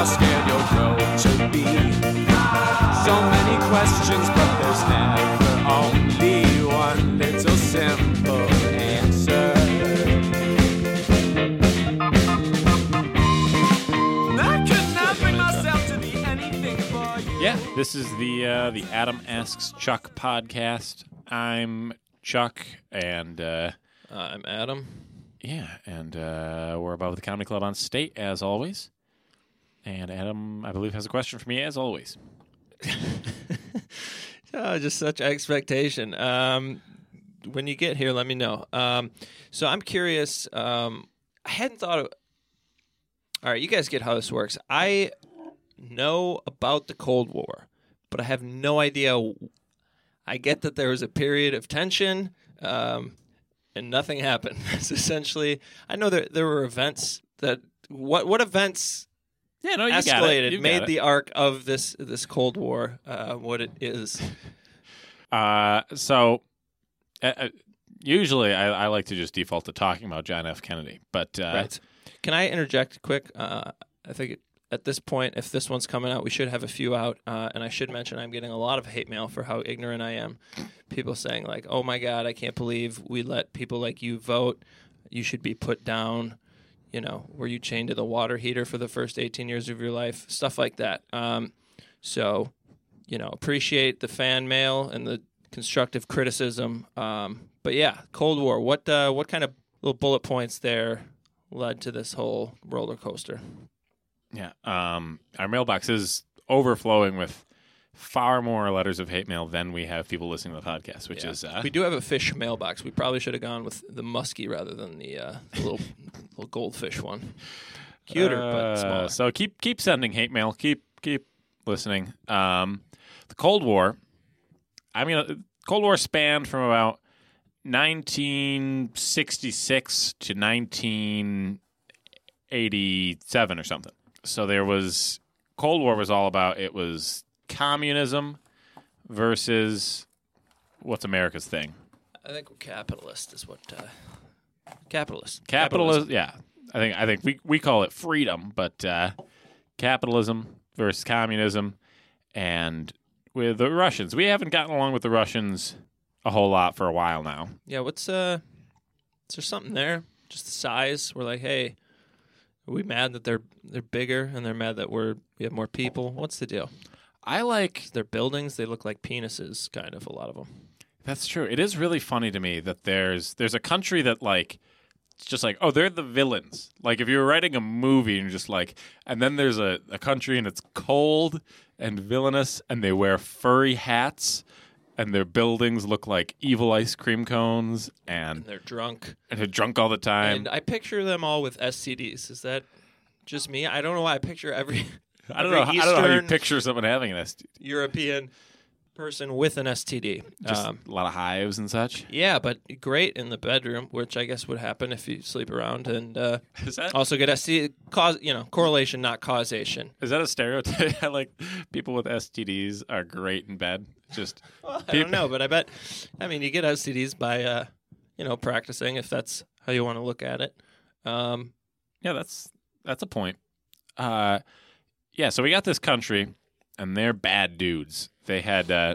how scared you'll grow to be. So many questions, but there's never only one little simple answer. And I could not bring myself to be anything for you. Yeah, this is the uh, the Adam Asks Chuck podcast. I'm Chuck, and uh, I'm Adam. yeah, and uh, we're above the Comedy Club on State as always. And Adam, I believe, has a question for me as always. Oh, just such expectation. Um, when you get here, let me know. Um, so I'm curious. Um, I hadn't thought of. All right, you guys get how this works. I know about the Cold War, but I have no idea. I get that there was a period of tension, um, and nothing happened. That's essentially. I know that there were events that. What what events Yeah, no, you got it. escalated, You got made it. the arc of this this Cold War uh, what it is? Uh, so uh, uh, usually I, I like to just default to talking about John F. Kennedy, but uh, Right. Can I interject quick? Uh, I think it, at this point, if this one's coming out, we should have a few out. Uh, and I should mention I'm getting a lot of hate mail for how ignorant I am. People saying like, "Oh my God, I can't believe we let people like you vote. You should be put down." You know, were you chained to the water heater for the first 18 years of your life? Stuff like that. Um, so, you know, appreciate the fan mail and the constructive criticism. Um, but yeah, Cold War. What uh, what kind of little bullet points there led to this whole roller coaster? yeah, um, our mailbox is overflowing with far more letters of hate mail than we have people listening to the podcast, which Yeah. is uh, we do have a fish mailbox. We probably should have gone with the muskie rather than the, uh, the little little goldfish one. Cuter but Uh, smaller. So keep keep sending hate mail. Keep keep listening. Um, the Cold War. I mean, uh, Cold War spanned from about 1966 to 1987 or something. So there was Cold War was all about it was communism versus what's America's thing. I think capitalist is what uh, capitalist. Capitalism, yeah. I think I think we, we call it freedom, but uh, capitalism versus communism, and with the Russians, we haven't gotten along with the Russians a whole lot for a while now. Yeah, what's uh is there something there? Just the size? We're like, hey, are we mad that they're they're bigger and they're mad that we're we have more people? What's the deal? I like Their buildings, they look like penises, kind of a lot of them. that's true. It is really funny to me that there's there's a country that like it's just like oh they're the villains. Like if you were writing a movie and you're just like and then there's a, a country and it's cold and villainous and they wear furry hats and their buildings look like evil ice cream cones and They're drunk. and they're drunk all the time. And I picture them all with STDs. Is that just me? I don't know why I picture every I don't know. every I don't know how you picture someone having an STD. European person with an STD. Just Um, a lot of hives and such. yeah, but great in the bedroom, which I guess would happen if you sleep around and uh, Is that also get STD. Cause you know correlation, not causation. is that a stereotype? Like people with STDs are great in bed. Just I don't know, but I bet. I mean, you get STDs by uh, you know practicing if that's how you want to look at it. Um, yeah, that's that's a point. Uh, yeah, so we got this country, and they're bad dudes. They had uh,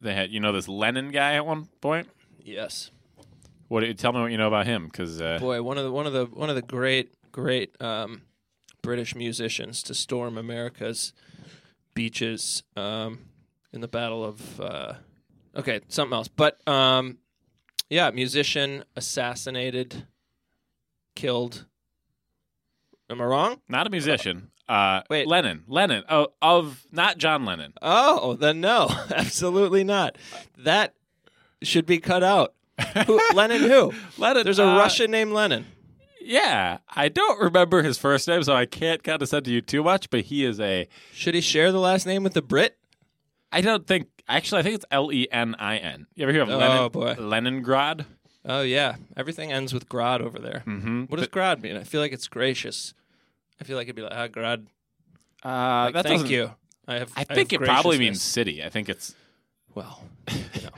they had you know this Lenin guy at one point. yes, What tell me what you know about him? Because uh, boy, one of the one of the one of the great great um, British musicians to storm America's beaches um, in the Battle of. Uh, okay, something else, but um, yeah, musician assassinated, killed. Am I wrong? not a musician. Uh, Wait. Lenin. Lenin. Oh, of not John Lennon. Oh, then no, absolutely not. That should be cut out. Who, Lenin who? Lenin. There's a uh, Russian named Lenin. Yeah, I don't remember his first name, so I can't condescend to you too much. But he is a. Should he share the last name with the Brit? I don't think. Actually, I think it's L E N I N. You ever hear of Lenin? Oh, Lenin, boy. Leningrad? Oh yeah, everything ends with grad over there. Mm-hmm. What does grad mean? I feel like it's gracious. I feel like it'd be like, ah, grad. Uh, Like, that thank doesn't- you. I have. I have think it probably means city. I think it's well. You know.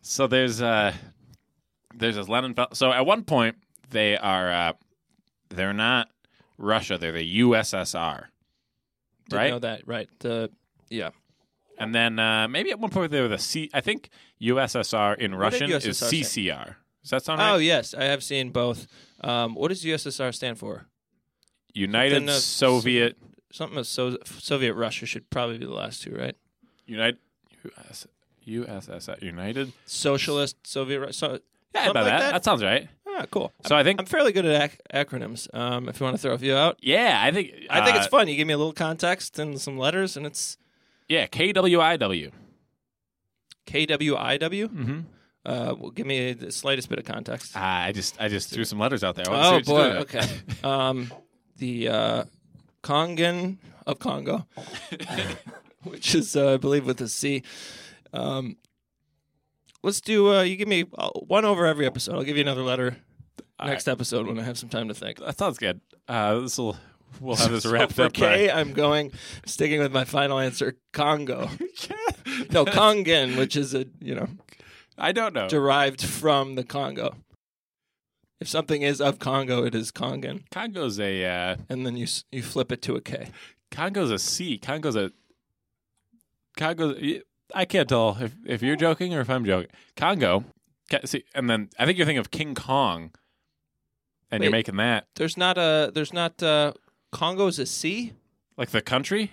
so. There's uh, there's this Lenin. fel- So at one point they are uh, they're not Russia. They're the USSR. Didn't Right? know that. Right. The yeah. And then uh, maybe at one point there the C. I think USSR in did Russian is USSR say? CCR. Does that sound right? Oh yes, I have seen both. Um, what does USSR stand for? United Then, uh, Soviet Something so- Soviet Russia should probably be the last two, right? United US, USSR United. Socialist Soviet Russia. So, Yeah, about like that. that? sounds right. ah, cool. So I think I'm fairly good at ac- acronyms. Um, if you want to throw a few out, yeah, I think I think uh, it's fun. You give me a little context and some letters, and it's yeah KWIW. KWIW. Mm-hmm. Uh, well, give me the slightest bit of context. Ah, I just I just threw some letters out there. I wanna see Oh boy. Okay. um, the uh, Kongan of Congo, which is uh, I believe with a C. Um, let's do. Uh, you give me uh, one over every episode. I'll give you another letter All next episode when I have some time to think. That sounds good. Uh, this will we'll have this So wrapped for up. K, I'm going sticking with my final answer. Congo. no, Kongan, which is a you know I don't know. derived from the Congo. If something is of Congo, it is Kongan, Congo's a uh, and then you s- you flip it to a K. Congo's a C. Congo's a Congo. I can't tell if if you're joking or if I'm joking. Congo. Ca- See, and then I think you're thinking of King Kong, and you're Wait. making that There's not a there's not uh Congo's a C? like the country,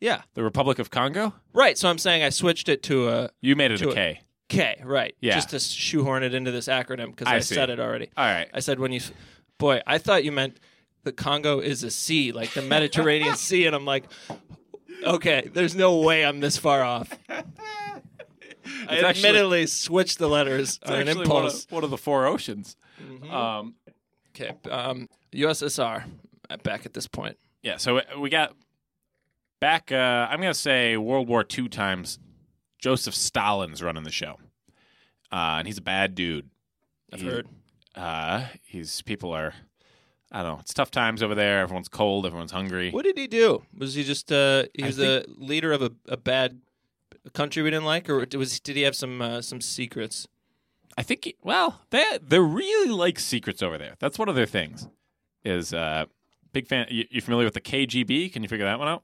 Yeah. the Republic of Congo. Right. So I'm saying I switched it to a You made it To a a- K. K, right. Yeah. Just to shoehorn it into this acronym because I I, said it already. All right. I said when you boy, I thought you meant the Congo is a sea, like the Mediterranean Sea, and I'm like, okay, there's no way I'm this far off. I It's actually- admittedly switched the letters on an actually one impulse. of, one of the four oceans. Mhm. Um, Okay, um, USSR. uh, Back at this point, yeah. So we got back. Uh, I'm gonna say World War II times. Joseph Stalin's running the show, uh, and he's a bad dude. I've He- heard. Uh, he's people are. I don't know. It's tough times over there. Everyone's cold. Everyone's hungry. What did he do? Was he just uh, he I was the leader of a, a bad country we didn't like, or was did he have some uh, some secrets? I think. He, well, they they really like secrets over there. That's one of their things. Is uh, big fan. You, you familiar with the KGB? Can you figure that one out?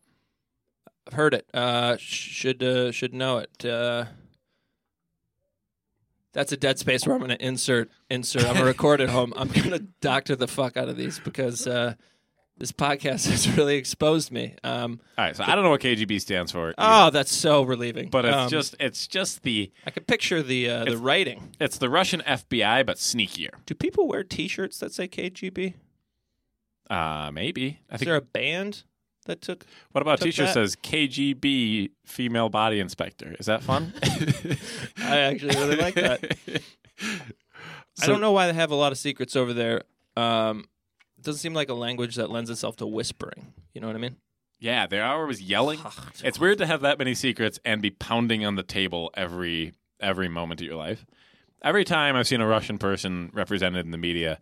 I've heard it. Uh, should uh, should know it. Uh, that's a dead space where I'm going to insert insert. I'm going to record at home. I'm going to doctor the fuck out of these because uh, this podcast has really exposed me. Um, All right. So I don't know what KGB stands for. oh, that's so relieving. but it's Um, just it's just the I can picture the uh, the writing. it's the Russian FBI but sneakier. Do people wear T-shirts that say KGB? Uh, maybe. I Is think. there a band that took? what about took T-shirt that? says KGB female body inspector? Is that fun? I actually really like that. I don't know why they have a lot of secrets over there. Um, it doesn't seem like a language that lends itself to whispering. You know what I mean? Yeah, they are always yelling. It's weird to have that many secrets and be pounding on the table every every moment of your life. Every time I've seen a Russian person represented in the media,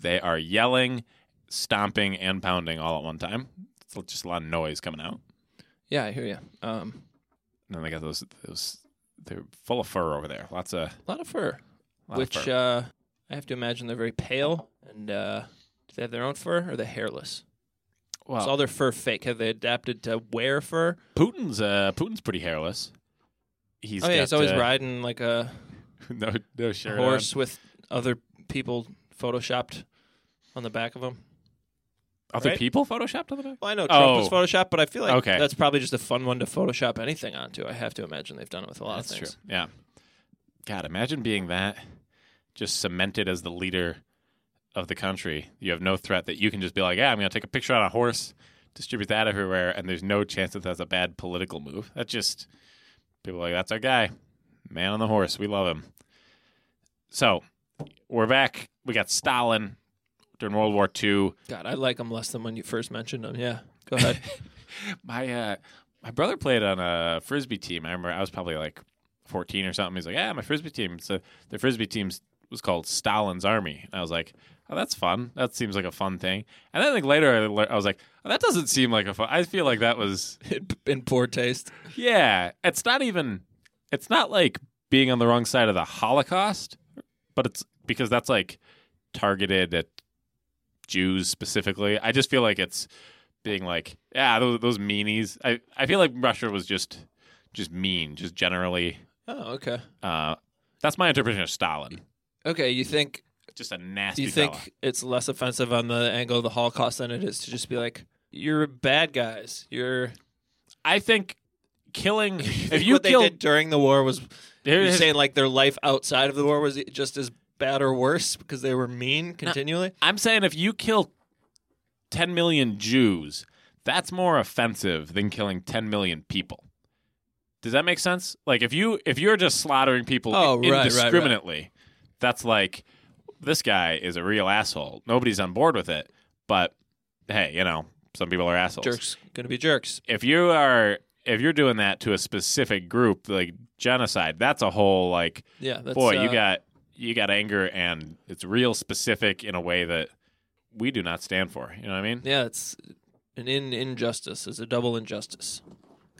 they are yelling, stomping, and pounding all at one time. It's just a lot of noise coming out. Yeah, I hear you. Um, And then they got those those they're full of fur over there. Lots of a lot of fur, lot of which fur. uh, I have to imagine they're very pale. And uh, do they have their own fur, or are they hairless? well, Is all their fur fake? Have they adapted to wear fur? Putin's uh, Putin's pretty hairless. He's oh yeah, got, he's always uh, riding like a no no shirt on. horse with other people photoshopped on the back of him. Other right? people photoshopped on the back. Well, I know Trump was Oh. photoshopped, but I feel like Okay. that's probably just a fun one to Photoshop anything onto. I have to imagine they've done it with a lot That's of true. things. Yeah. God, imagine being that just cemented as the leader of the country. You have no threat that you can just be like, yeah, I'm going to take a picture on a horse, distribute that everywhere, and there's no chance that that's a bad political move. That just, people are like, that's our guy. Man on the horse. We love him. So we're back. We got Stalin during World War II. God, I like them less than when you first mentioned them. Yeah, go ahead. My uh, my brother played on a frisbee team. I remember I was probably like 14 or something. He's like, "Yeah, my frisbee team." So the frisbee team was called Stalin's Army. And I was like, "Oh, that's fun. That seems like a fun thing." And then like later, I, lear- I was like, oh, "That doesn't seem like a fun." I feel like that was in poor taste. yeah. It's not even. It's not like being on the wrong side of the Holocaust, but it's because that's like targeted at Jews specifically. I just feel like it's being like, yeah, those, those meanies. I I feel like Russia was just just mean, just generally. Oh, okay. Uh, that's my interpretation of Stalin. Okay, you think Just a nasty. you think fella. it's less offensive on the angle of the Holocaust than it is to just be like, you're bad guys. You're I think killing if you what kill they did during the war was you're saying like their life outside of the war was just as bad or worse because they were mean continually. I'm saying if you kill 10 million Jews, that's more offensive than killing 10 million people. Does that make sense? Like if you if you're just slaughtering people Oh, right, right, right. indiscriminately, that's like this guy is a real asshole. Nobody's on board with it, but hey, you know, some people are assholes. Jerks gonna be jerks. If you are if you're doing that to a specific group like genocide, that's a whole like Yeah, that's, boy, you uh, got you got anger and it's real specific in a way that we do not stand for. You know what I mean? yeah, it's an in injustice. It's a double injustice.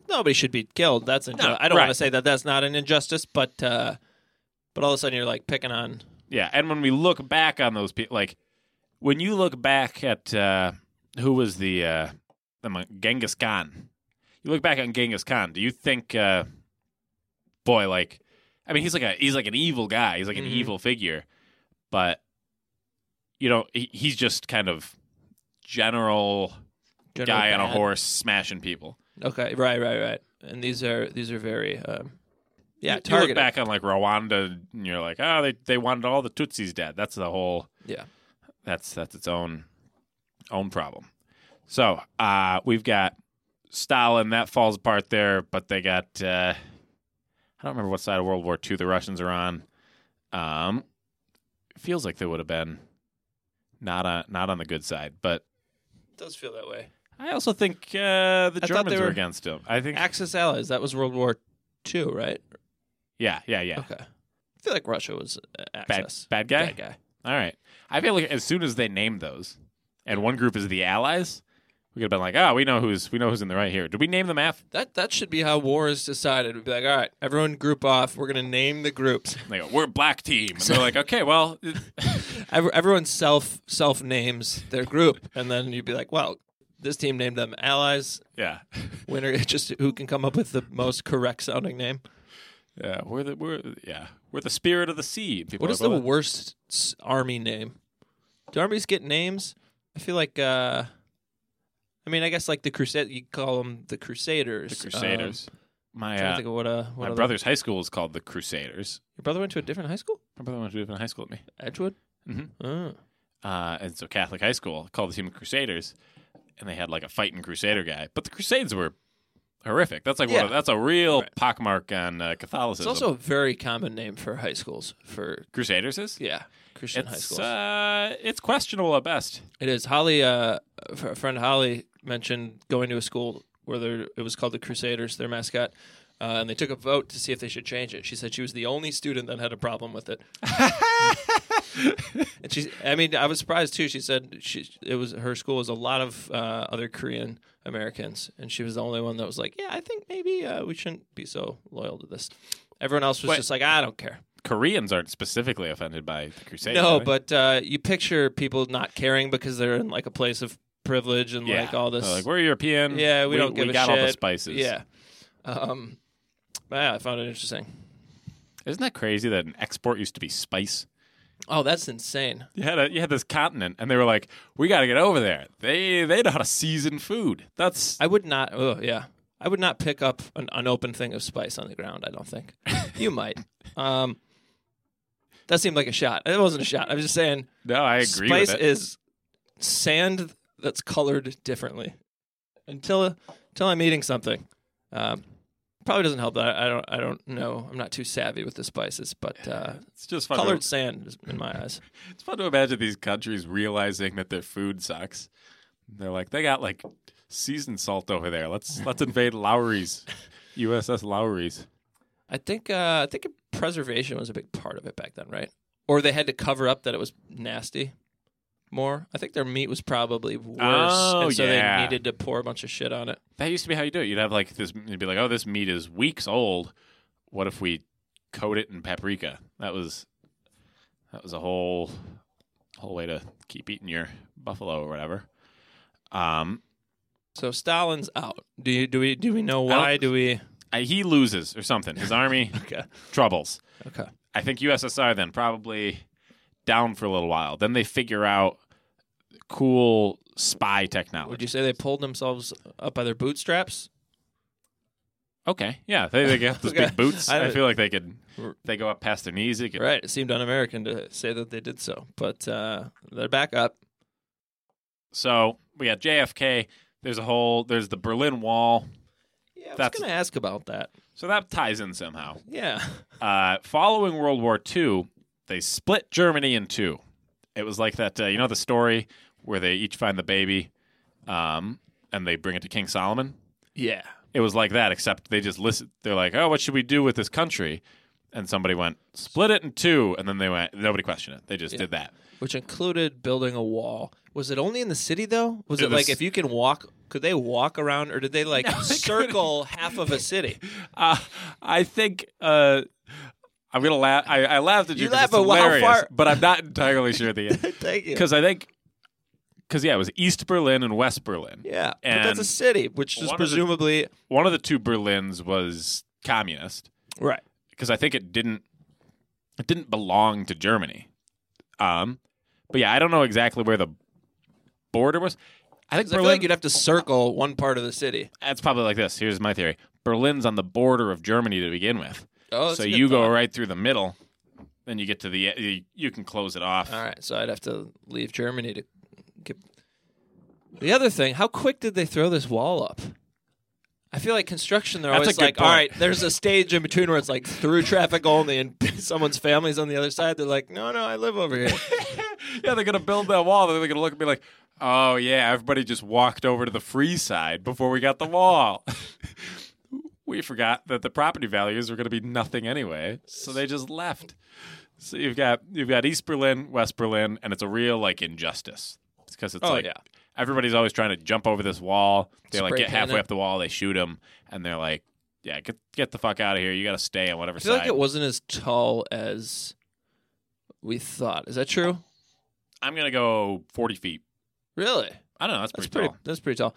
Nobody should be killed. That's inju- No, I don't want to say that that's not an injustice, but uh, but all of a sudden you're like picking on. Yeah, and when we look back on those people, like when you look back at uh, who was the uh, the Genghis Khan, you look back on Genghis Khan. Do you think, uh, boy, like, I mean, he's like a he's like an evil guy. He's like an Mhm. evil figure, but you know, he, he's just kind of general general guy on a horse smashing people. Okay, right, right, right. And these are these are very um, yeah you, you look back on like Rwanda, and you're like, oh, they they wanted all the Tutsis dead. That's the whole. Yeah. That's that's its own own problem. So uh, we've got Stalin that falls apart there, but they got uh, I don't remember what side of World War II the Russians are on. Um, feels like they would have been not on not on the good side, but It does feel that way. I also think uh, the I Germans were were- against him. I think Axis allies. That was World War Two, right? yeah, yeah, yeah. Okay. I feel like Russia was uh, Bad, Axis. bad guy. Bad guy. All right. I feel like as soon as they named those, and one group is the Allies, we could have been like, oh, we know who's we know who's in the right here. Did we name them after? That that should be how war is decided. We'd be like, all right, everyone group off. We're gonna name the groups. They go, we're black team. And they're like, okay, well, Every, everyone self self names their group, and then you'd be like, well, this team named them allies. yeah, Winner, just who can come up with the most correct sounding name. yeah, we're the we're yeah we're the spirit of the sea. People What is the like, worst army name? Do armies get names? I feel like. uh I mean, I guess like the crusade. You call them the Crusaders. the Crusaders? Um, my I'm trying to uh, what. Uh, what my other- brother's high school was called the Crusaders. Your brother went to a different high school, My brother went to a different high school with me, Edgewood. Mhm. Oh. uh, and so Catholic high school called the team the Crusaders, and they had like a fighting Crusader guy. But the Crusades were horrific. That's like Yeah. of, that's a real Right. pockmark on uh, It's also a very common name for high schools. For Crusaders is. yeah, Christian high It's schools. uh, it's questionable at best. It is. Holly, uh, a friend Holly mentioned going to a school where there, it was called the Crusaders, their mascot, uh, and they took a vote to see if they should change it. She said she was the only student that had a problem with it. and she, I mean, I was surprised too. She said she, it was her school was a lot of uh, other Korean Americans, and she was the only one that was like, "Yeah, I think maybe uh, we shouldn't be so loyal to this." Everyone else was Wait. just like, "I don't care." Koreans aren't specifically offended by the Crusades. No, but uh, you picture people not caring because they're in like a place of privilege and yeah, like all this. They're like we're European. yeah, we, don't give we a got shit. all the spices. Yeah. Um, but yeah, I found it interesting. isn't that crazy that an export used to be spice? Oh, that's insane. You had a you had this continent, and they were like, "We got to get over there. They they know how to season food." That's I would not. Oh, yeah. I would not pick up an unopened thing of spice on the ground. I don't think you might. Um, that seemed like a shot. It wasn't a shot. I was just saying. no, I agree spice with it. is sand that's colored differently. Until until I'm eating something, um, probably doesn't help that I, don't I don't know. I'm not too savvy with the spices, but uh, it's just fun. colored To, sand in my eyes. it's fun to imagine these countries realizing that their food sucks. They're like, they got like seasoned salt over there. Let's let's invade Lawry's, USS Lawry's. I think uh, I think preservation was a big part of it back then, right? Or they had to cover up that it was nasty more. I think their meat was probably worse, Oh, and so yeah. they needed to pour a bunch of shit on it. That used to be how you do it. You'd have like this. You'd be like, "Oh, this meat is weeks old. What if we coat it in paprika?" That was that was a whole whole way to keep eating your buffalo or whatever. Um, So Stalin's out. Do you do we do we know why? Do we? He loses or something. His army Okay. troubles. Okay. I think USSR then probably down for a little while. Then they figure out cool spy technology. Would you say they pulled themselves up by their bootstraps? Okay, yeah, they, they get those big boots. I- I, feel like they could. They go up past their knees. Could, Right. It seemed un-American to say that they did so, but uh, they're back up. So we got JFK. There's a whole. There's the Berlin Wall. Yeah, I was going to ask about that. So that ties in somehow. Yeah. Uh, following World War II, they split Germany in two. It was like that. Uh, you know the story where they each find the baby, um, and they bring it to King Solomon. Yeah. It was like that, except they just listen. They're like, "Oh, what should we do with this country?" And somebody went, "Split it in two. And then they went. Nobody questioned it. They just did that. Which included building a wall. Was it only in the city though? Was It it, like if you can walk? Could they walk around, or did they like No, circle half of a city? Uh, I think uh, I'm gonna laugh. I, I laughed at you. You laugh, it's but how far- But I'm not entirely sure at the end Thank you. because I think because yeah, it was East Berlin and West Berlin. Yeah, but that's a city, which is of the- presumably One of the two Berlins was communist right. because I think it didn't it didn't belong to Germany. Um, but yeah, I don't know exactly where the border was. I think 'Cause I feel Berlin. like you'd have to circle one part of the city. it's probably like this. Here's my theory: Berlin's on the border of Germany to begin with. Oh, that's so you go right through the middle, then you get to the you, can close it off. All right, so I'd have to leave Germany to get. The other thing, how quick did they throw this wall up? I feel like construction. They're That's always like, all point. right, there's a stage in between where it's like through traffic only, and someone's family's on the other side. They're like, no, no, I live over here. yeah, they're gonna build that wall. They're gonna look and be like, "Oh yeah, everybody just walked over to the free side before we got the wall." we forgot that the property values were gonna be nothing anyway, so they just left. So you've got you've got East Berlin, West Berlin, and it's a real like injustice. Because it's Oh, like yeah. everybody's always trying to jump over this wall. They like get halfway it. up the wall, they shoot them, and they're like, "Yeah, get get the fuck out of here. You got to stay on whatever I feel side." like it wasn't as tall as we thought. Is that true? I'm gonna go 40 feet. Really? I don't know. That's That's pretty, pretty. tall. That's pretty tall.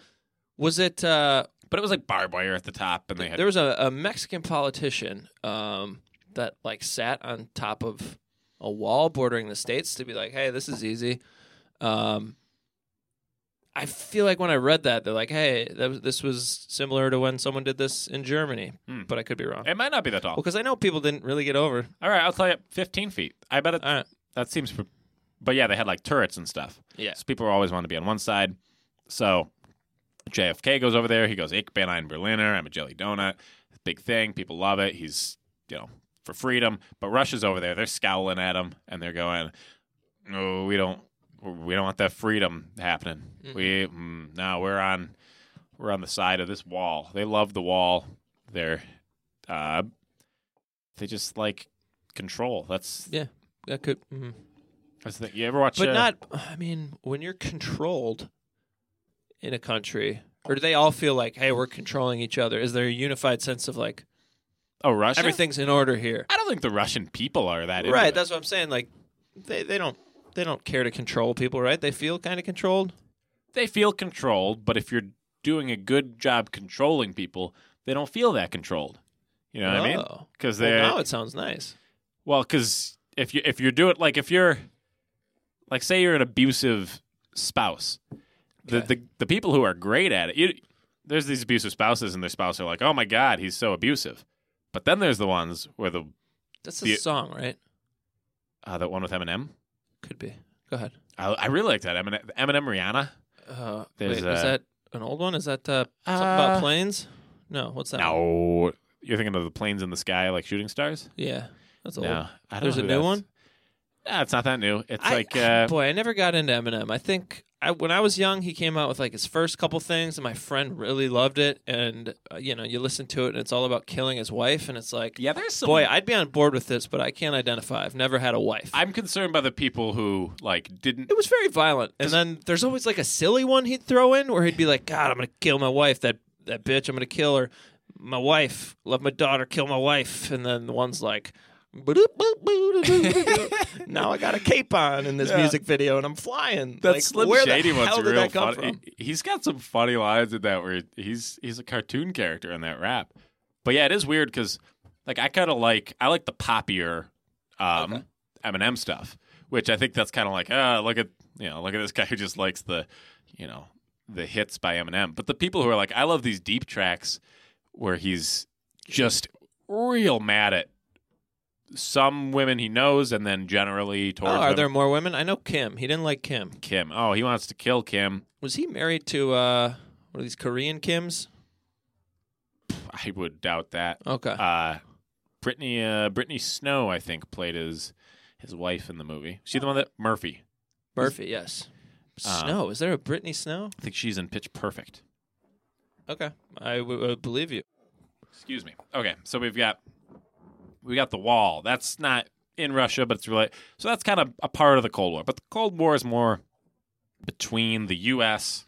Was it? Uh, But it was like barbed wire at the top, and they had there was a, a Mexican politician um, that like sat on top of a wall bordering the states to be like, "Hey, this is easy." Um, I feel like when I read that, they're like, "Hey, was, this was similar to when someone did this in Germany," Hmm. but I could be wrong. It might not be that tall. Well, because I know people didn't really get over. All right, I'll tell you, 15 feet. I bet it. Right, That seems. But yeah, they had like turrets and stuff. yeah, So people always want to be on one side. So JFK goes over there. He goes, "Ich bin ein Berliner. I'm a jelly donut. Big thing. People love it. He's you know for freedom." But Russia's over there. They're scowling at him and they're going, "No, we don't. We don't want that freedom happening. We mm, no, we're on." We're on the side of this wall. They love the wall. They're, uh, they just like control. That's yeah. that could. mhm. That's the thing. You ever watch? But uh, not. I mean, when you're controlled in a country, or do they all feel like, "Hey, we're controlling each other"? Is there a unified sense of like oh Russia. everything's in order here? I don't think the Russian people are that. Right. it. That's what I'm saying. Like, they they don't they don't care to control people, right? They feel kind of controlled. they feel controlled, but if you're doing a good job controlling people, they don't feel that controlled. You know what I mean? Oh. Because Well, they're now it sounds nice. well, because if you if you're doing like if you're like say you're an abusive spouse, the Okay. the, the people who are great at it, you, there's these abusive spouses, and their spouse are like, oh my god, he's so abusive. But then there's the ones where the That's a The- song, right? uh, that one with Eminem. Could be. Go ahead. I, I really like that Eminem, Eminem Rihanna. Uh, There's wait, is that an old one? Is that uh, something Uh, about planes? No. What's that? one? No, you're thinking of the planes in the sky like shooting stars. Yeah. That's old. No, I don't There's a new one. Yeah, it's not that new. It's I- like uh, boy, I never got into Eminem. I think I, when I was young, he came out with like his first couple things, and my friend really loved it. And uh, you know, you listen to it, and it's all about killing his wife, and it's like, yeah. There's some. boy, I'd be on board with this, but I can't identify. I've never had a wife. I'm concerned by the people who like didn't. it was very violent, and then there's always like a silly one he'd throw in where he'd be like, "God, I'm gonna kill my wife. That that bitch, I'm gonna kill her. My wife, love my daughter, kill my wife." And then the one's like, now I got a cape on in this Yeah. music video and I'm flying. That like, Slim where Shady the one's real funny. He's got some funny lines in that where he's he's a cartoon character in that rap. But yeah, it is weird because like I kind of like I like the poppier um, Okay. Eminem stuff, which I think that's kind of like ah look at you know look at this guy who just likes the you know the hits by Eminem. But the people who are like I love these deep tracks where he's just real mad at some women he knows and then generally towards. Oh, are there more women? I know Kim. He didn't like Kim. Kim. Oh, he wants to kill Kim. Was he married to uh, one of these Korean Kims? I would doubt that. Okay. Uh, Brittany, uh, Brittany Snow, I think, played his his wife in the movie. She the one that Murphy. Murphy, yes. Uh, Snow. Is there a Britney Snow? I think she's in Pitch Perfect. Okay. I w- would believe you. Excuse me. Okay, so we've got we got the wall. That's not in Russia, but it's really so that's kind of a part of the Cold War. But the Cold War is more between the U.S.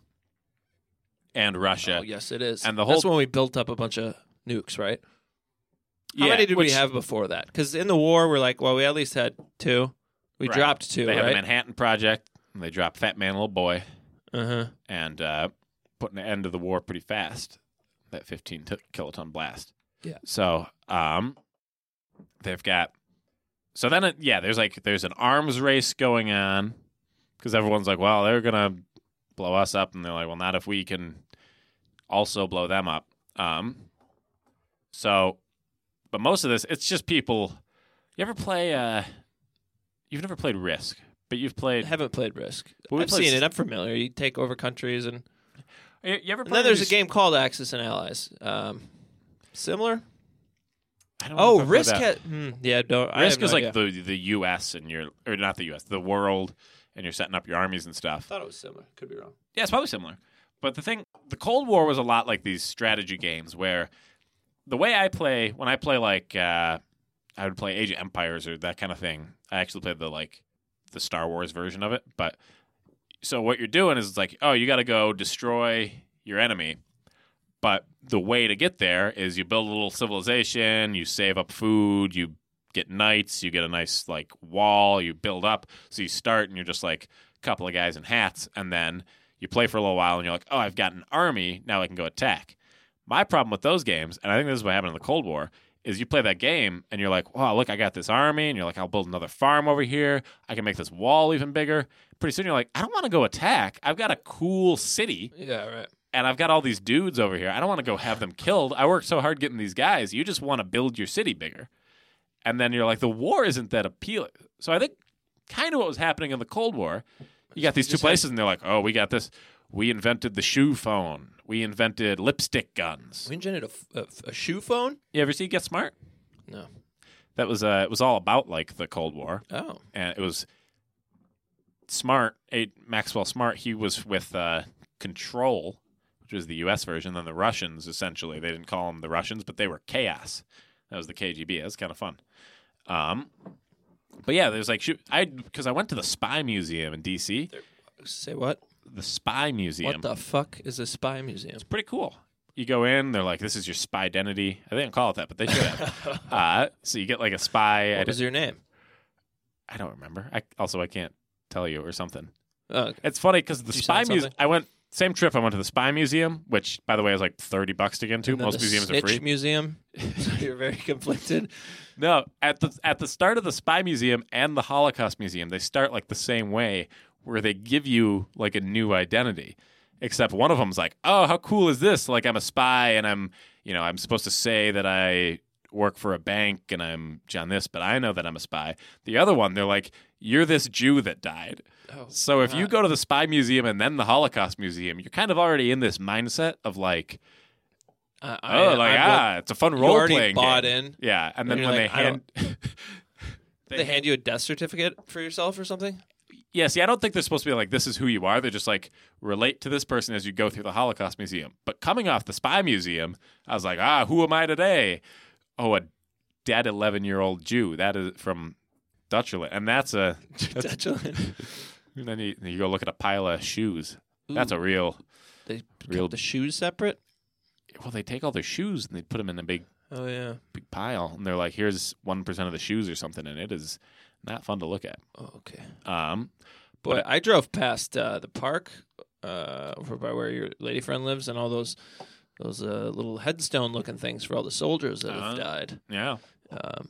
and Russia. Oh, yes, it is. And the That's whole- when we built up a bunch of nukes, right? How Yeah, many did which we have before that? Because in the war, we're like, well, we at least had two. We Right. dropped two, They had the? Manhattan Project. And they dropped Fat Man, Little Boy. Uh huh. and uh, putting an end to the war pretty fast. That 15 t- kiloton blast. Yeah. So um, they've got. So then, it, yeah, there's like there's an arms race going on because everyone's like, well, they're gonna blow us up, and they're like, well, not if we can also blow them up. Um. So, but most of this, it's just people. You ever play? Uh, you've never played Risk, but you've I played. haven't played Risk. We I've played seen it. I'm familiar. You take over countries, and, You you ever? and then there's a game called Axis and Allies. Um, similar. I don't Oh, if I've played Risk. that. Had, hmm, yeah, don't. I Risk have is no like idea. the the U.S. and you're or not the U.S. the world, and you're setting up your armies and I stuff. thought it was similar. Could be wrong. Yeah, it's probably similar. But the thing, the Cold War was a lot like these strategy games where the way I play when I play like uh, I would play Age of Empires or that kind of thing. I actually played the like the Star Wars version of it. But so what you're doing is it's like, oh, you got to go destroy your enemy. But the way to get there is you build a little civilization, you save up food, you get knights, you get a nice like wall, you build up. So you start and you're just like a couple of guys in hats, and then you play for a little while and you're like, oh, I've got an army, now I can go attack. My problem with those games, and I think this is what happened in the Cold War, is you play that game and you're like, wow, look, I got this army, and you're like, I'll build another farm over here. I can make this wall even bigger. Pretty soon you're like, I don't want to go attack. I've got a cool city Yeah, right. And I've got all these dudes over here. I don't want to go have them killed. I worked so hard getting these guys. You just want to build your city bigger. And then you're like, the war isn't that appealing. So I think kind of what was happening in the Cold War, you got these two places and they're like, oh, we got this. We invented the shoe phone. We invented lipstick guns. We invented a shoe phone. You ever see Get Smart? No. That was uh, it was all about like the Cold War, Oh. and it was Smart, a Maxwell Smart. He was with uh, Control, which was the U.S. version. Then the Russians, essentially, they didn't call them the Russians, but they were Chaos. That was the KGB. That was kind of fun. Um, but yeah, there's like shoot, I because I went to the Spy Museum in D.C. Say what? The Spy Museum. What the fuck is a spy museum? It's pretty cool. You go in, they're like, "This is your spy identity." I didn't call it that, but they should have. uh, so you get like a spy. What was your name? I don't remember. I also I can't tell you or something. Okay. It's funny because the spy museum. I went same trip. I went to the spy museum, which by the way is like thirty bucks to get into. Most museums are Snitch free. Museum. so you're very conflicted. No, at the at the start of the spy museum and the Holocaust museum, they start like the same way, where they give you like a new identity. Except one of them's like, "Oh, how cool is this? Like I'm a spy and I'm, you know, I'm supposed to say that I work for a bank and I'm John this, but I know that I'm a spy." The other one, they're like, "You're this Jew that died." Oh, So if you go to the spy museum and then the Holocaust museum, you're kind of already in this mindset of like, I, oh, I- like I'm ah, it's a fun role playing bought game. in. Yeah, and then And when they like, I hand, They hand you a death certificate for yourself or something. yeah, see, I don't think they're supposed to be like this is who you are. They're just like relate to this person as you go through the Holocaust museum. But coming off the spy museum, I was like, ah, who am I today? Oh, a dead eleven year old Jew. That is from Dutcherland, and that's a. That's, Dutchland. and then you, you go look at a pile of shoes. That's a real. They Real- the shoes separate. Well, they take all their shoes and they put them in a big Oh yeah. big pile, and they're like, "Here's one percent of the shoes or something," and it is not fun to look at. Oh, okay. Um, Boy, But- I drove past uh, the park uh, over by where your lady friend lives, and all those those uh, little headstone looking things for all the soldiers that Uh-huh. have died. yeah, Um,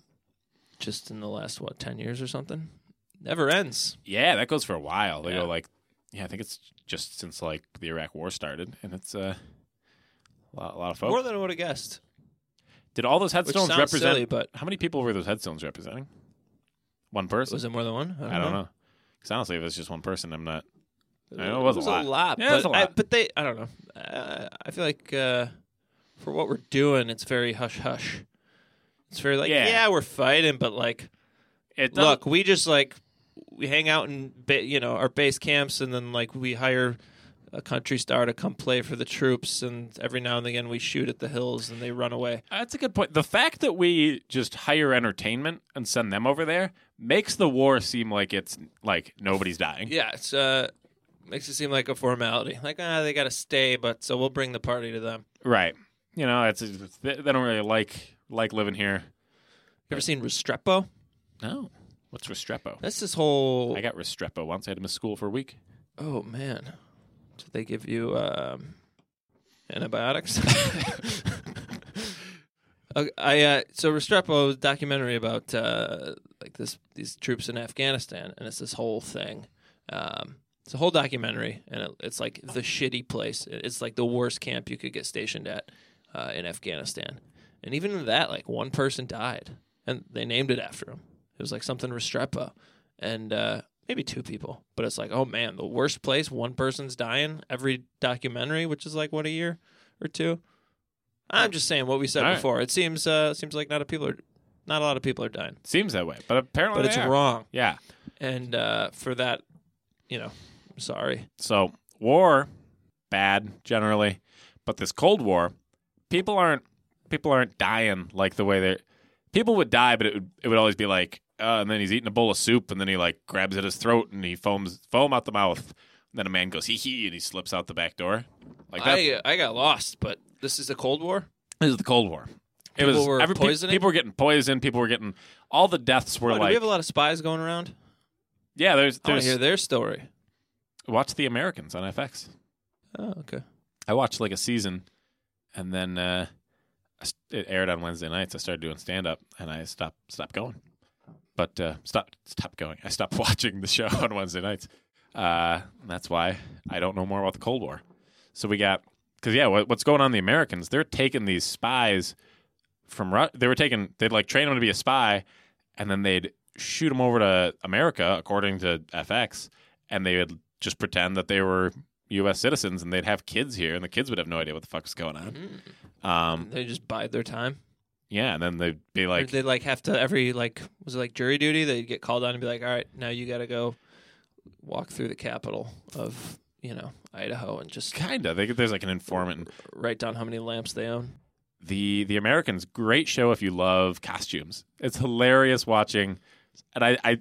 just in the last what ten years or something. Never ends. yeah, that goes for a while. They Yeah. go like, yeah, I think it's just since like the Iraq War started, and it's uh, a lot, a lot of folks. More than I would have guessed. Did all those Which headstones sounds represent? silly, but How many people were those headstones representing? One person. was it more than one? I don't know. Because honestly, if it's just one person, I'm not. I know it was a lot. Yeah, it but, was a I, lot. but they, I don't know. Uh, I feel like uh, for what we're doing, it's very hush hush. It's very like, Yeah. yeah, we're fighting, but like, It look, we just like we hang out in ba- you know our base camps, and then like we hire a country star to come play for the troops, and every now and again we shoot at the hills and they run away. That's a good point. The fact that we just hire entertainment and send them over there makes the war seem like it's like nobody's dying. Yeah, it's uh makes it seem like a formality. Like ah, they got to stay, but so we'll bring the party to them. Right. You know, it's, it's they don't really like like living here. You ever seen Restrepo? No. What's Restrepo? That's this whole. I got Restrepo once. I had to miss school for a week. Oh man, did they give you um, antibiotics? okay, I uh, so Restrepo is a documentary about uh, like this these troops in Afghanistan, and it's this whole thing. Um, it's a whole documentary, and it, it's like the shitty place. It's like the worst camp you could get stationed at uh, in Afghanistan, and even in that, like one person died, and they named it after him. It was like something Restrepo, and uh, maybe two people. But it's like, oh man, the worst place. One person's dying every documentary, which is like what a year or two. I'm just saying what we said All right. before. It seems uh, seems like not a people are not a lot of people are dying, Seems that way, but apparently but it's are. wrong. Yeah. And uh, for that, you know, I'm sorry. So war, bad generally, but this Cold War, people aren't people aren't dying like the way they people would die, but it would it would always be like, uh, and then he's eating a bowl of soup, and then he like grabs at his throat and he foams foam out the mouth. And then a man goes hee hee, and he slips out the back door. Like that. I uh, I got lost, but this is the Cold War. this is the Cold War. It People was were every, poisoning? people were getting poisoned. People were getting all the deaths were Oh, do we have a lot of spies going around? yeah. There's I want to hear their story. watch the Americans on FX. Oh, okay. I watched like a season, and then uh, it aired on Wednesday nights. I started doing stand up, and I stopped stopped going. But uh, stop going. I stopped watching the show on Wednesday nights. Uh, that's why I don't know more about the Cold War. So we got because yeah, what, what's going on? The Americans they're taking these spies from Ru- they were taking they'd like train them to be a spy, and then they'd shoot them over to America according to FX, and they would just pretend that they were U.S. citizens, and they'd have kids here, and the kids would have no idea what the fuck's going on. Mm. Um, They just bide their time. yeah, and then they'd be like, they like have to every like was it like jury duty? They'd get called on and be like, all right, now you got to go walk through the capital of you know Idaho and just kinda. They, there's like an informant. And write down how many lamps they own. the The Americans, great show if you love costumes. It's hilarious watching, and I, I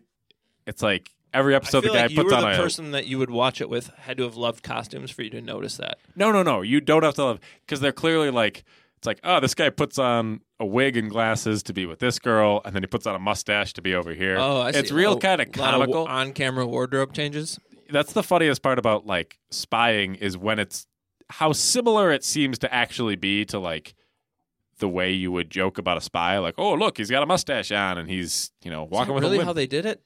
it's like every episode the guy like you were on the person that you would watch it with had to have loved costumes for you to notice that. no, no, no. You don't have to love because they're clearly like it's like oh, this guy puts on a wig and glasses to be with this girl, and then he puts on a mustache to be over here. Oh, I see. It's real Oh, kind of comical. on camera wardrobe changes. that's the funniest part about like spying is when it's how similar it seems to actually be to like the way you would joke about a spy like oh look he's got a mustache on and he's you know walking with really a limp. how they did it?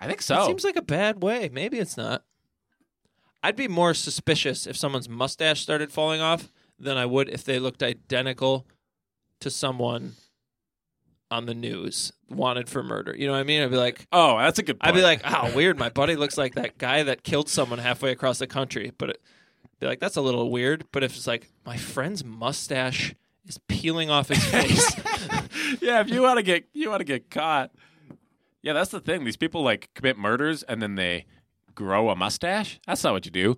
I think so. It seems like a bad way. Maybe it's not. I'd be more suspicious if someone's mustache started falling off than I would if they looked identical to someone on the news wanted for murder. You know what I mean? I'd be like, oh that's a good point. I'd be like, oh, weird. My buddy looks like that guy that killed someone halfway across the country. But it, be like, that's a little weird. But if it's like my friend's mustache is peeling off his face, yeah if you want to get you want to get caught yeah that's the thing these people like commit murders and then they grow a mustache that's not what you do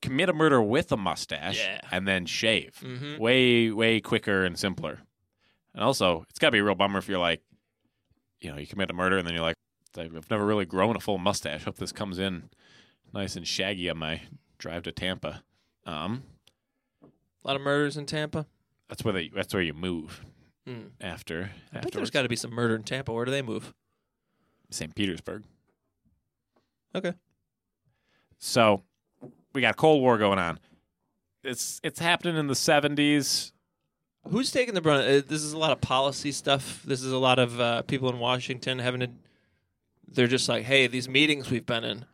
commit a murder with a mustache Yeah. and then shave Mhm. way way quicker and simpler and also it's got to be a real bummer if you're like you know you commit a murder and then you're like i've never really grown a full mustache hope this comes in nice and shaggy on my drive to tampa um a lot of murders in Tampa. that's where they that's where you move Mm. after. I bet there's afterwards. got to be some murder in Tampa. Where do they move? St. Petersburg. Okay. So we got Cold War going on. It's it's happening in the seventies. Who's taking the brunt? Uh, This is a lot of policy stuff. This is a lot of uh, people in Washington having to. They're just like, hey, these meetings we've been in,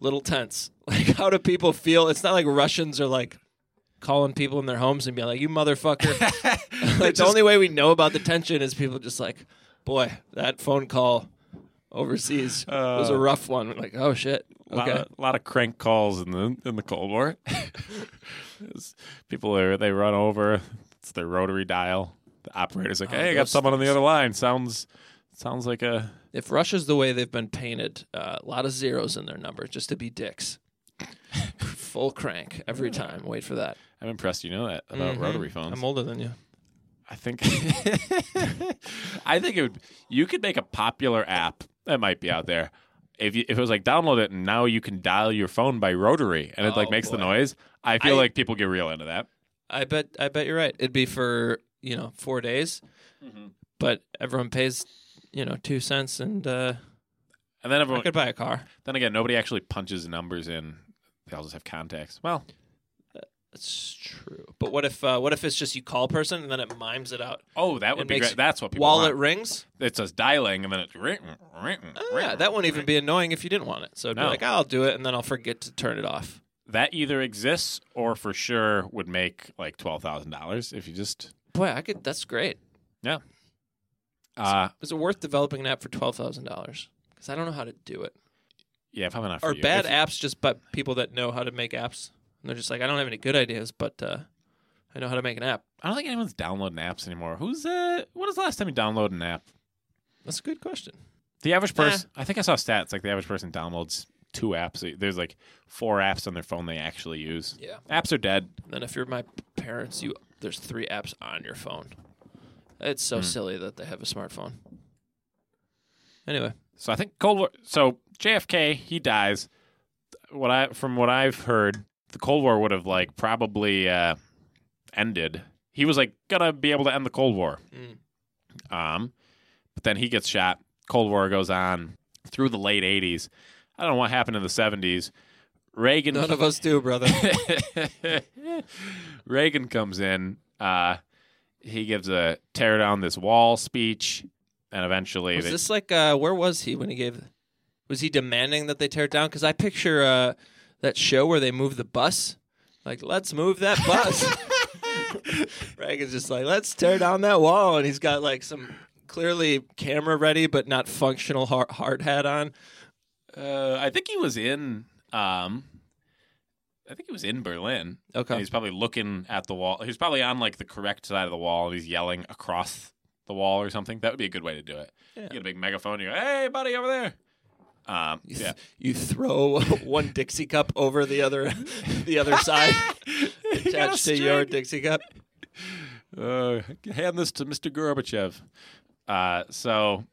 little tense. Like, how do people feel? It's not like Russians are like calling people in their homes and being like, "You motherfucker." like, the only way we know about the tension is people just like, "Boy, that phone call overseas was a Uh, rough one." Like, oh shit. A lot, Okay. of, lot of crank calls in the in the Cold War. People are they run over. It's their rotary dial. The operator's like, Oh, "Hey, I got those someone on the other line. Sounds sounds like a If Russia's the way they've been painted, uh, a lot of zeros in their number just to be dicks. Full crank every time. Wait for that. I'm impressed you know that about Mhm. rotary phones. I'm older than you. I think I think it would you could make a popular app that might be out there. If you, if it was like download it and now you can dial your phone by rotary and it like Oh, makes the noise. I feel I- like people get real into that. I bet. I bet you're right. It'd be for you know four days, Mm-hmm. but everyone pays you know two cents, and uh, And then I everyone could buy a car. then again nobody actually punches numbers in. They all just have contacts. Well, That's true. But what if uh, what if it's just you call a person and then it mimes it out oh, that would It be makes- great. That's what people want. while want. it rings? it says dialing and then it's ring, ring, yeah, that wouldn't even be annoying if you didn't want it. So it'd be No. like, I'll do it, and then I'll forget to turn it off. that either exists or for sure would make like twelve thousand dollars if you just Boy, I could. That's great. Yeah. Uh Is it worth developing an app for twelve thousand dollars? Because I don't know how to do it. yeah probably not for Are you. bad If- apps just but people that know how to make apps? And they're just like, I don't have any good ideas, but uh, I know how to make an app. I don't think anyone's downloading apps anymore. Who's uh? When was the last time you downloaded an app? That's a good question. The average person, I think I saw stats like the average person downloads two apps. There's like four apps on their phone they actually use. Yeah. Apps are dead. And then if you're my parents, you there's three apps on your phone. It's so Hmm. silly that they have a smartphone. Anyway, So I think Cold War. So JFK, he dies. What I from what I've heard, the Cold War would have like probably uh, ended. He was like gonna be able to end the Cold War. Mm. Um, but then he gets shot. Cold War goes on through the late '80s. I don't know what happened in the '70s. Reagan. none of us do, brother. Reagan comes in. Uh, he gives a tear down this wall speech, and eventually, Was they- this like uh, where was he when he gave? Was he demanding that they tear it down? Because I picture uh, that show where they move the bus. Like, let's move that bus. Reagan's just like, let's tear down that wall, and he's got like some clearly camera ready but not functional hard, hard hat on. uh, I think he was in. Um, I think he was in Berlin. Okay. And he's probably looking at the wall. He's probably on like the correct side of the wall, and he's yelling across the wall or something. That would be a good way to do it. Yeah. You get a big megaphone. You go, "Hey, buddy, over there." Um, You, th- yeah. you throw one Dixie cup over the other, the other side, attached to your. Dixie cup. Uh, hand this to Mr. Gorbachev. Uh, so,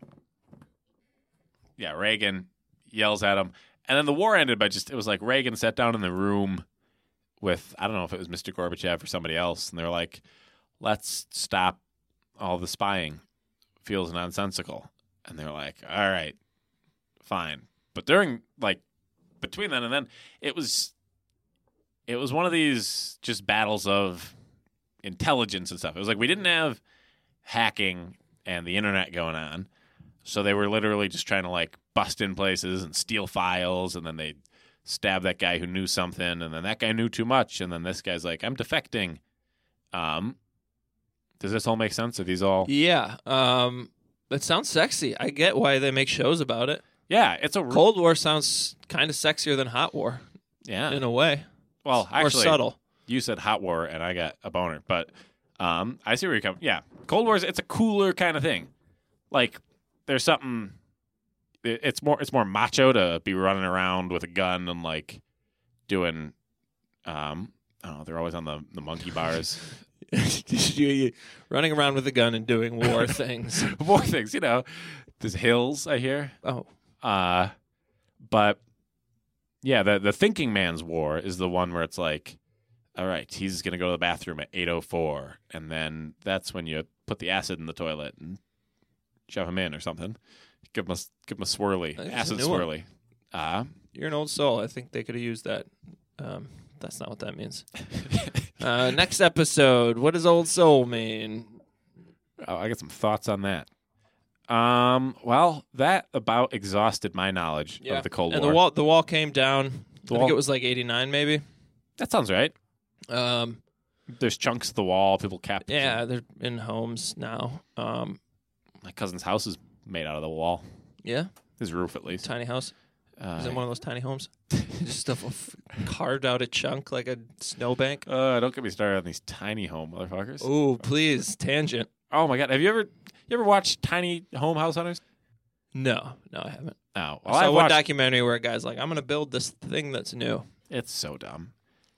yeah, Reagan yells at him. And then the war ended by just, it was like Reagan sat down in the room with, I don't know if it was Mr. Gorbachev or somebody else. And they're like, let's stop all the spying. Feels nonsensical. And they're like, all right, fine. But during, like, between then and then, it was, it was one of these just battles of intelligence and stuff. It was like we didn't have hacking and the internet going on. So they were literally just trying to like bust in places and steal files and then they stab that guy who knew something and then that guy knew too much and then this guy's like I'm defecting. Um does this all make sense? Are these all Yeah, um, it sounds sexy. I get why they make shows about it. Yeah, it's a r- Cold War sounds kind of sexier than Hot War yeah. in a way, Well, more actually subtle. you said hot war and I got a boner, but um, I see where you're coming. Yeah, Cold War is it's a cooler kind of thing. Like there's something. it- It's more it's more macho to be running around with a gun and like doing. Um, I don't know. They're always on the the monkey bars. running around with a gun and doing war things. war things, you know. There's hills I hear. Oh, Uh, but yeah, the the thinking man's war is the one where it's like, all right, he's gonna go to the bathroom at eight oh four, and then that's when you put the acid in the toilet and shove him in or something. Give him a give him a swirly acid swirly. Uh, You're an old soul. I think they could have used that. Um, that's not what that means. uh, next episode. What does old soul mean? oh, I got some thoughts on that. Um, well, that about exhausted my knowledge of the Cold and War. the wall. The wall came down. The I wall- think it was like '89, maybe. that sounds right. Um, There's chunks of the wall. People kept. yeah, they're in homes now. Um, my cousin's house is made out of the wall. yeah, His roof, at least. tiny house. Uh, Is it one of those tiny homes? Just stuff of- carved out a chunk like a snowbank. uh, don't get me started on these tiny home motherfuckers. Oh, please, tangent. Oh my god, have you ever you ever watched Tiny Home House Hunters? No, no, I haven't. Oh, I saw I one watched. documentary where a guy's like, "I'm going to build this thing that's new." It's so dumb.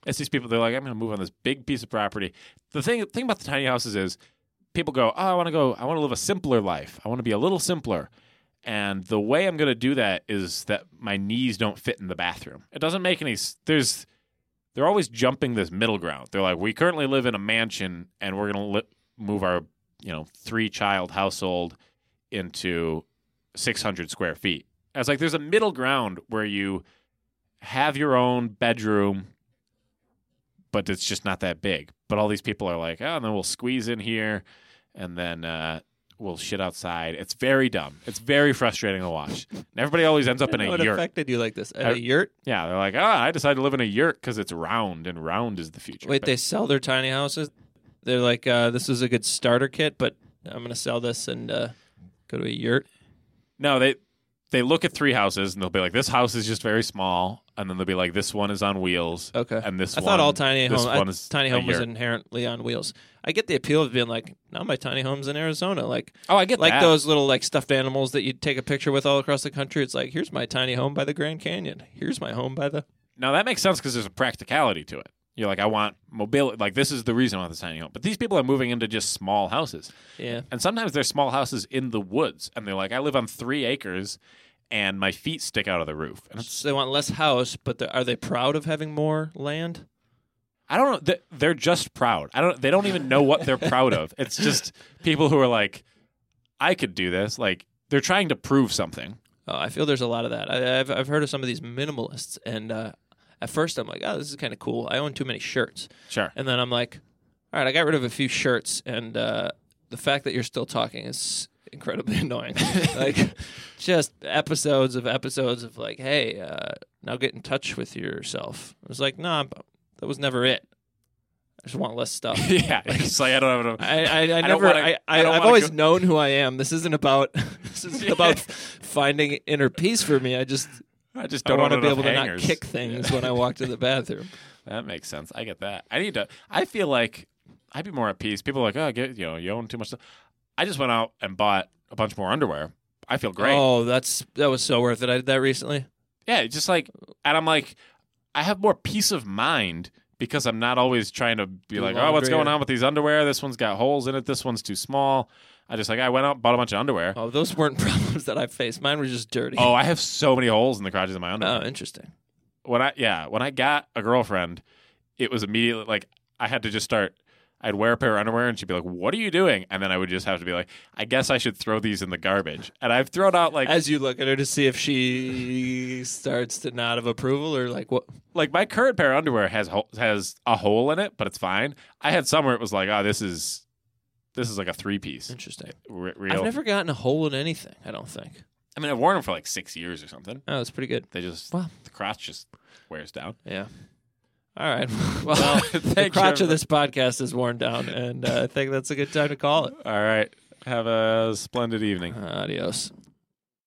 It's these people. They're like, I'm going to move on this big piece of property. The thing thing about the tiny houses is, people go, oh, I want to go. I want to live a simpler life. I want to be a little simpler. And the way I'm going to do that is that my knees don't fit in the bathroom. It doesn't make any. There's. They're always jumping this middle ground. They're like, we currently live in a mansion, and we're going to move our, you know, three child household into 600 square feet. I was like, there's a middle ground where you have your own bedroom, but it's just not that big. But all these people are like, oh, and then we'll squeeze in here, and then uh, we'll shit outside. It's very dumb. It's very frustrating to watch. And everybody always ends up in a what yurt. affected you like this? I- a yurt? Yeah, they're like, oh, I decided to live in a yurt because it's round, and round is the future. Wait, But- they sell their tiny houses? They're like, uh, "This is a good starter kit, but I'm going to sell this and uh, go to a yurt." No, they they look at three houses and they'll be like, this house is just very small, and then they'll be like, this one is on wheels, Okay. and this I one, thought all tiny home I- is tiny home was inherently on wheels. I get the appeal of being like, now my tiny home's in Arizona, like Oh, I get like that. those little like stuffed animals that you take a picture with all across the country. It's like, here's my tiny home by the Grand Canyon. Here's my home by the. Now that makes sense because there's a practicality to it. You're like, I want mobility. Like this is the reason I want the tiny home. But these people are moving into just small houses, Yeah. and sometimes they're small houses in the woods, and they're like, I live on three acres, and my feet stick out of the roof. And it's, So they want less house, but are they proud of having more land? I don't know. They- They're just proud. I don't. They don't even know what they're proud of. It's just people who are like, I could do this. Like they're trying to prove something. Oh, I feel there's a lot of that. I, I've I've heard of some of these minimalists, and uh, at first I'm like, oh, this is kind of cool. I own too many shirts, Sure. and then I'm like, all right, I got rid of a few shirts, and uh, the fact that you're still talking is incredibly annoying. like, just episodes of episodes of like, hey, uh, now get in touch with yourself. I was like, nah, that was never it. I just want less stuff. yeah. It's like I don't have. I, I, I, don't never. wanna- I, I I, I've always go- known who I am. This isn't about. This isn't about finding inner peace for me. I just. I just don't want to be able to not kick things when I walk to the bathroom. That makes sense. I get that. I need to. I feel like I'd be more at peace. People are like, oh, get you know, you own too much stuff. I just went out and bought a bunch more underwear. I feel great. Oh, that's that was so worth it. I did that recently. Yeah, just like, and I'm like, I have more peace of mind because I'm not always trying to be like, oh, what's going on with these underwear? This one's got holes in it. This one's too small. I just like I went out bought a bunch of underwear. Oh, those weren't problems that I faced. Mine were just dirty. Oh, I have so many holes in the crotches of my underwear. oh interesting. when I yeah, when I got a girlfriend, it was immediately like I had to just start. I'd wear a pair of underwear and she'd be like, "What are you doing?" And then I would just have to be like, "I guess I should throw these in the garbage." And I've thrown out like As you look at her to see if she starts to nod of approval or like what? like my current pair of underwear has ho- has a hole in it, but it's fine. I had some where it was like, "Oh, this is this is like a three piece." Interesting. R- real. I've never gotten a hole in anything. I don't think. I mean, I've worn them for like six years or something. Oh, that's pretty good. They just Wow. the crotch just wears down. Yeah. All right. Well, Well, the thank you, crotch of this podcast is worn down, and uh, I think that's a good time to call it. All right, have a splendid evening. Adios.